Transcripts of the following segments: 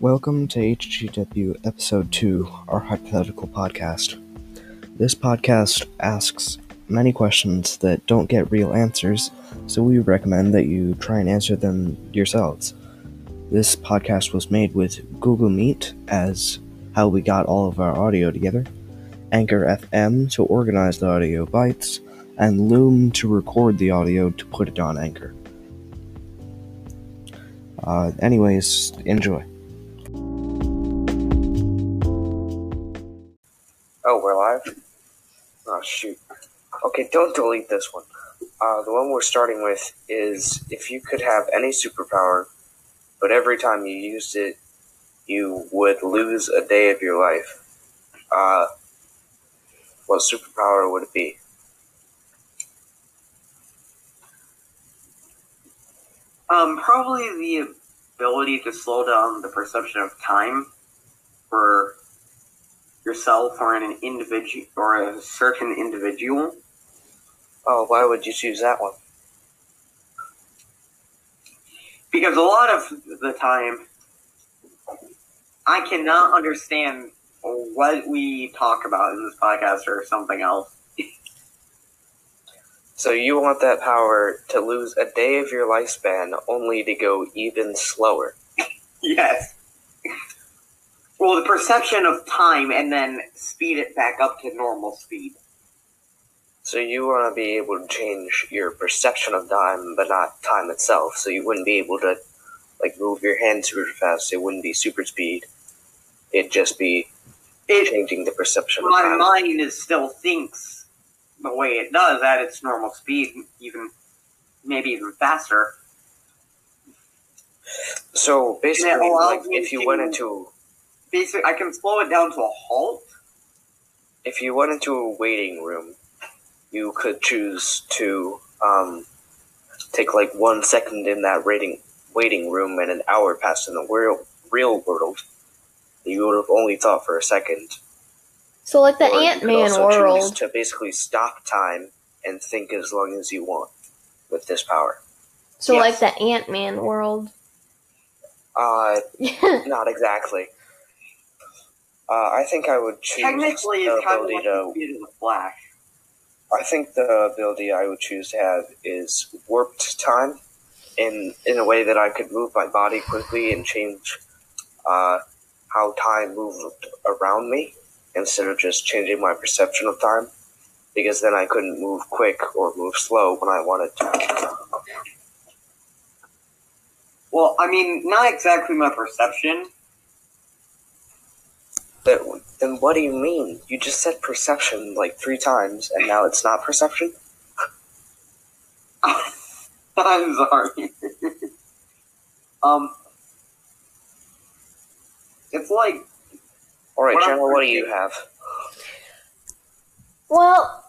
Welcome to HGW Episode 2, our hypothetical podcast. This podcast asks many questions that don't get real answers, so we recommend that you try and answer them yourselves. This podcast was made with Google Meet as how we got all of our audio together, Anchor FM to organize the audio bytes, and Loom to record the audio to put it on Anchor. Uh, anyways, enjoy. Oh, shoot. Okay, don't delete this one. Uh, the one we're starting with is if you could have any superpower, but every time you used it, you would lose a day of your life. Uh, what superpower would it be? Um, probably the ability to slow down the perception of time for yourself or an individual or a certain individual. Oh, why would you choose that one? Because a lot of the time, I cannot understand what we talk about in this podcast or something else. So you want that power to lose a day of your lifespan only to go even slower. Yes. Well, the perception of time and then speed it back up to normal speed. So you want to be able to change your perception of time, but not time itself. So you wouldn't be able to, like, move your hand super fast. It wouldn't be super speed. It'd just be It, changing the perception of my mind is still thinks the way it does at its normal speed, even maybe even faster. So basically, And it allows like, if you to- went into Basically, I can slow it down to a halt. if you went into a waiting room, you could choose to um, take like one second in that waiting waiting room and an hour passed in the real real world. You would have only thought for a second. So, like the Ant Man also choose world. to basically stop time and think as long as you want with this power. So, Yes. like the Ant Man world. Uh, not exactly. Uh, I think I would choose Technically, the it's kind of ability like to the speed of the Flash. I think the ability I would choose to have is warped time, in in a way that I could move my body quickly and change uh, how time moved around me instead of just changing my perception of time. Because then I couldn't move quick or move slow when I wanted to. Well, I mean, not exactly my perception. That, then what do you mean? You just said perception like three times, and now it's not perception. I'm sorry. um, it's like All right, What Genna, what do you have? well,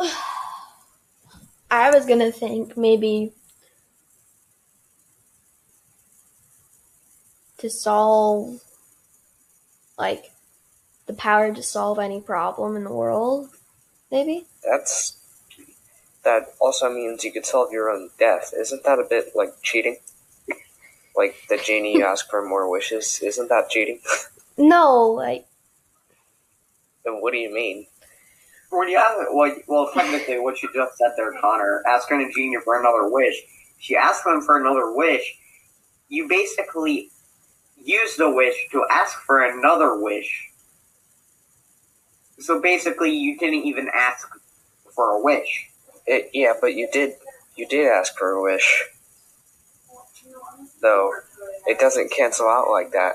I was gonna think maybe to solve, like, the power to solve any problem in the world. Maybe. That's that also means you could solve your own death. Isn't that a bit like cheating? Like the genie you ask for more wishes. Isn't that cheating? No, like, then what do you mean? when you have well, well, technically, what you just said there, Connor, asking a genie for another wish. If you ask them for another wish, you basically use the wish to ask for another wish. So basically, you didn't even ask for a wish. It, yeah, but you did you did ask for a wish. Though it doesn't cancel out like that.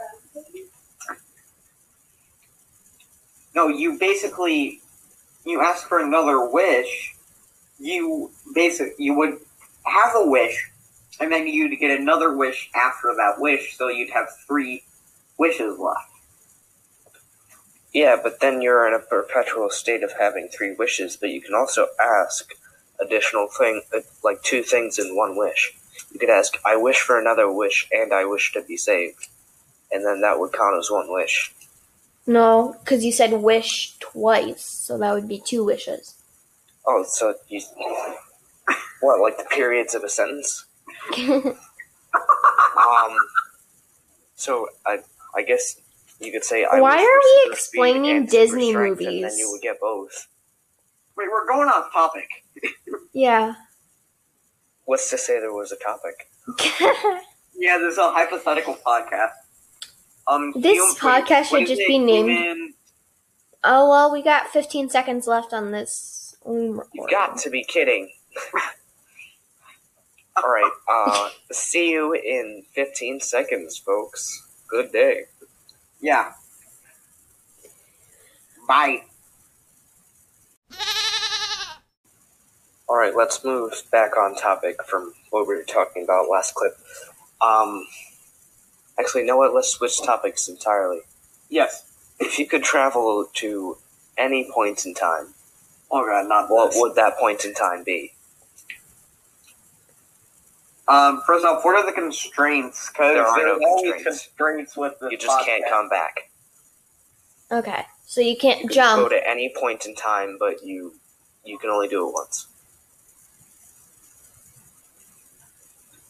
No, you basically you ask for another wish. You basic you would have a wish, and then you'd get another wish after that wish, so you'd have three wishes left. Yeah, but then you're in a perpetual state of having three wishes, but you can also ask additional thing uh, like two things in one wish. You could ask, I wish for another wish and I wish to be saved. And then that would count as one wish. no, because you said wish twice, so that would be two wishes. Oh, so you. What, like the periods of a sentence? Um. So I I guess you could say I Why are we explaining Disney strength, And then movies? you would get both. Wait, we're going off topic. Yeah. What's to say there was a topic? Yeah, this is a hypothetical podcast. Um, This hum- podcast should what is just be named- Human- oh well, we got 15 seconds left on this. You've got to be kidding. All right. Uh, see you in 15 seconds, folks. Good day. Yeah. Bye. All right, let's move back on topic from what we were talking about last clip. Um, actually, you know what? Let's switch topics entirely. Yes. If you could travel to any point in time, Oh god, not what this. would that point in time be? Um, first off, what are the constraints? Because There are there's no always constraints. constraints with this You just can't come back. Okay, so you can't You can jump. go to any point in time, but you you can only do it once.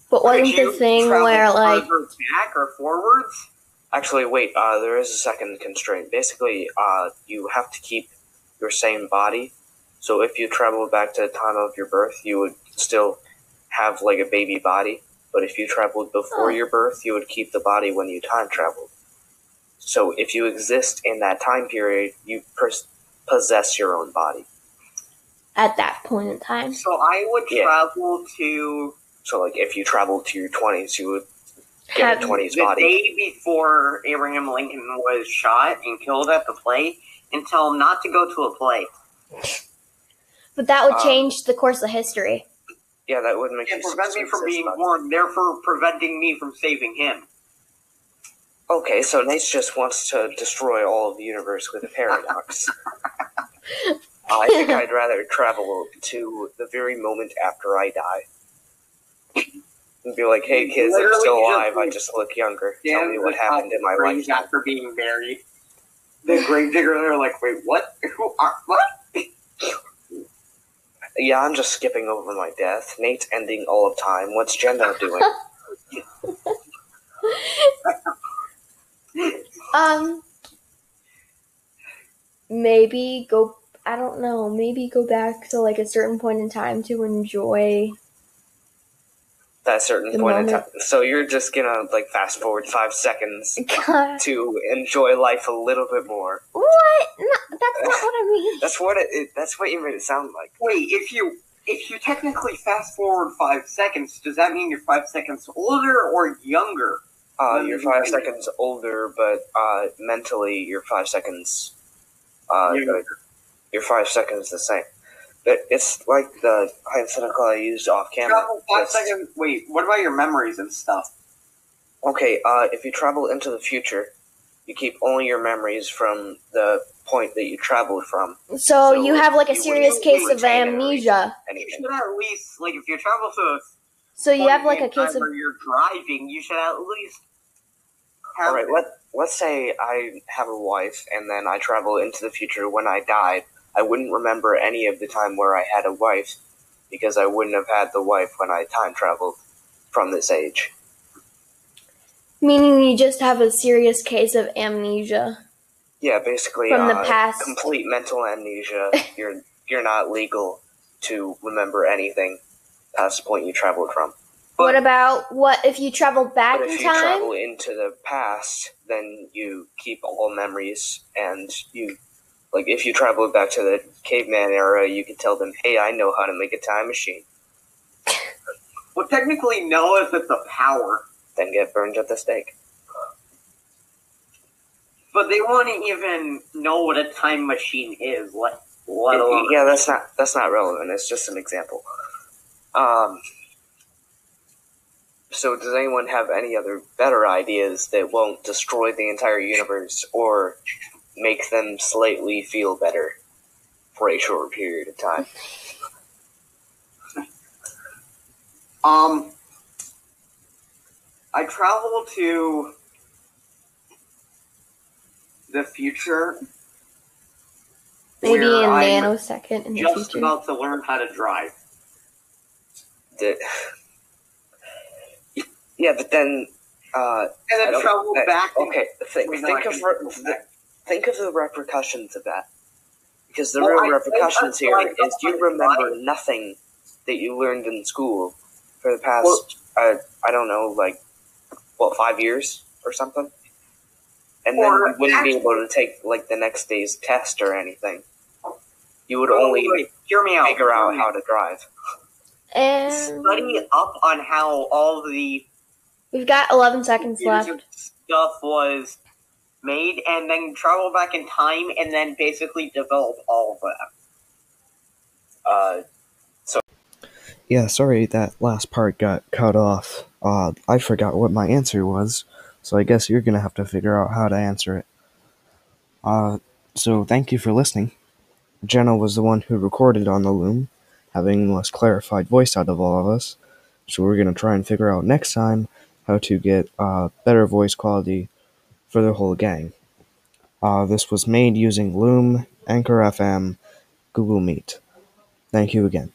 But Could wasn't the you thing travel where like back or forwards? Actually, wait. Uh, there is a second constraint. Basically, uh, you have to keep your same body. So if you travel back to the time of your birth, you would still have like a baby body. But if you traveled before Oh. your birth, you would keep the body when you time traveled. So if you exist in that time period, you pers- possess your own body. at that point in time. So I would Yeah. travel to So like if you traveled to your twenties, you would get Have- a twenties the body. day before Abraham Lincoln was shot and killed at the play and tell him not to go to a play. But that would Um, change the course of history. Yeah, that would make And prevent me from being born, therefore preventing me from saving him. Okay, so Nate just wants to destroy all of the universe with a paradox. I think I'd rather travel to the very moment after I die. And be like, hey kids, I'm still alive, I just look younger. Tell me what happened in my life. after being buried. The grave digger, they're like, wait, what? Who are, what? Yeah, I'm just skipping over my death. Nate's ending all of time. What's Genna doing? Um, maybe go. I don't know. Maybe go back to like a certain point in time to enjoy. That certain The point in time. So you're just gonna like fast forward five seconds what? to enjoy life a little bit more. No, that's not what I mean. That's what it, it. That's what you made it sound like. Wait, if you if you technically fast forward five seconds, does that mean you're five seconds older or younger? Uh, you're five think- seconds older, but uh, mentally you're five seconds. Uh, Younger. you're five seconds the same. But it's like the hypothetical I used off camera. Travel five It's- seconds. Wait, what about your memories and stuff? Okay, uh, if you travel into the future, you keep only your memories from the point that you traveled from. So, So you have like a serious case of retain it amnesia. You should at least like if you travel to So you have like a case of you're driving, you should at least have All right, let let's say I have a wife, and then I travel into the future. When I died, I wouldn't remember any of the time where I had a wife, because I wouldn't have had the wife when I time traveled from this age. meaning you just have a serious case of amnesia. Yeah, basically, From the uh, past. complete mental amnesia. you're you're not legal to remember anything past the point you traveled from. What about what if you travel back But if you travel into the past, then you keep all memories, and you, like, if you travel back to the caveman era, you can tell them, "Hey, I know how to make a time machine." well technically no if it's a power. Then get burned at the stake. But they wouldn't even know what a time machine is, let, let alone Yeah, that's not that's not relevant. It's just an example. Um. So, does anyone have any other better ideas that won't destroy the entire universe or make them slightly feel better for a short period of time? Um, I travel to the future. Maybe where a I'm nanosecond in the Just future. about to learn how to drive. that yeah, but then Uh, and then travel back. okay, think, think of gonna re- go th- back. think of the repercussions of that. Because the Well, real I- repercussions I- here I- is you remember nothing that you learned in school for the past, Well- uh, I don't know, like, what, five years or something? And then you wouldn't be able to take, like, the next day's test or anything. You would Wait, only wait, wait, hear me out. figure hear out how to drive. And study up on how all the we've got 11 seconds left. of stuff was made, and then travel back in time, and then basically develop all of that. Uh, so. Yeah, sorry that last part got cut off. Uh, I forgot what my answer was, so I guess you're gonna have to figure out how to answer it. Uh, so thank you for listening. Genna was the one who recorded on the loom, having the most clarified voice out of all of us. So we're gonna try and figure out next time how to get uh, better voice quality for the whole gang. Uh, this was made using Loom, Anchor FM, Google Meet. Thank you again.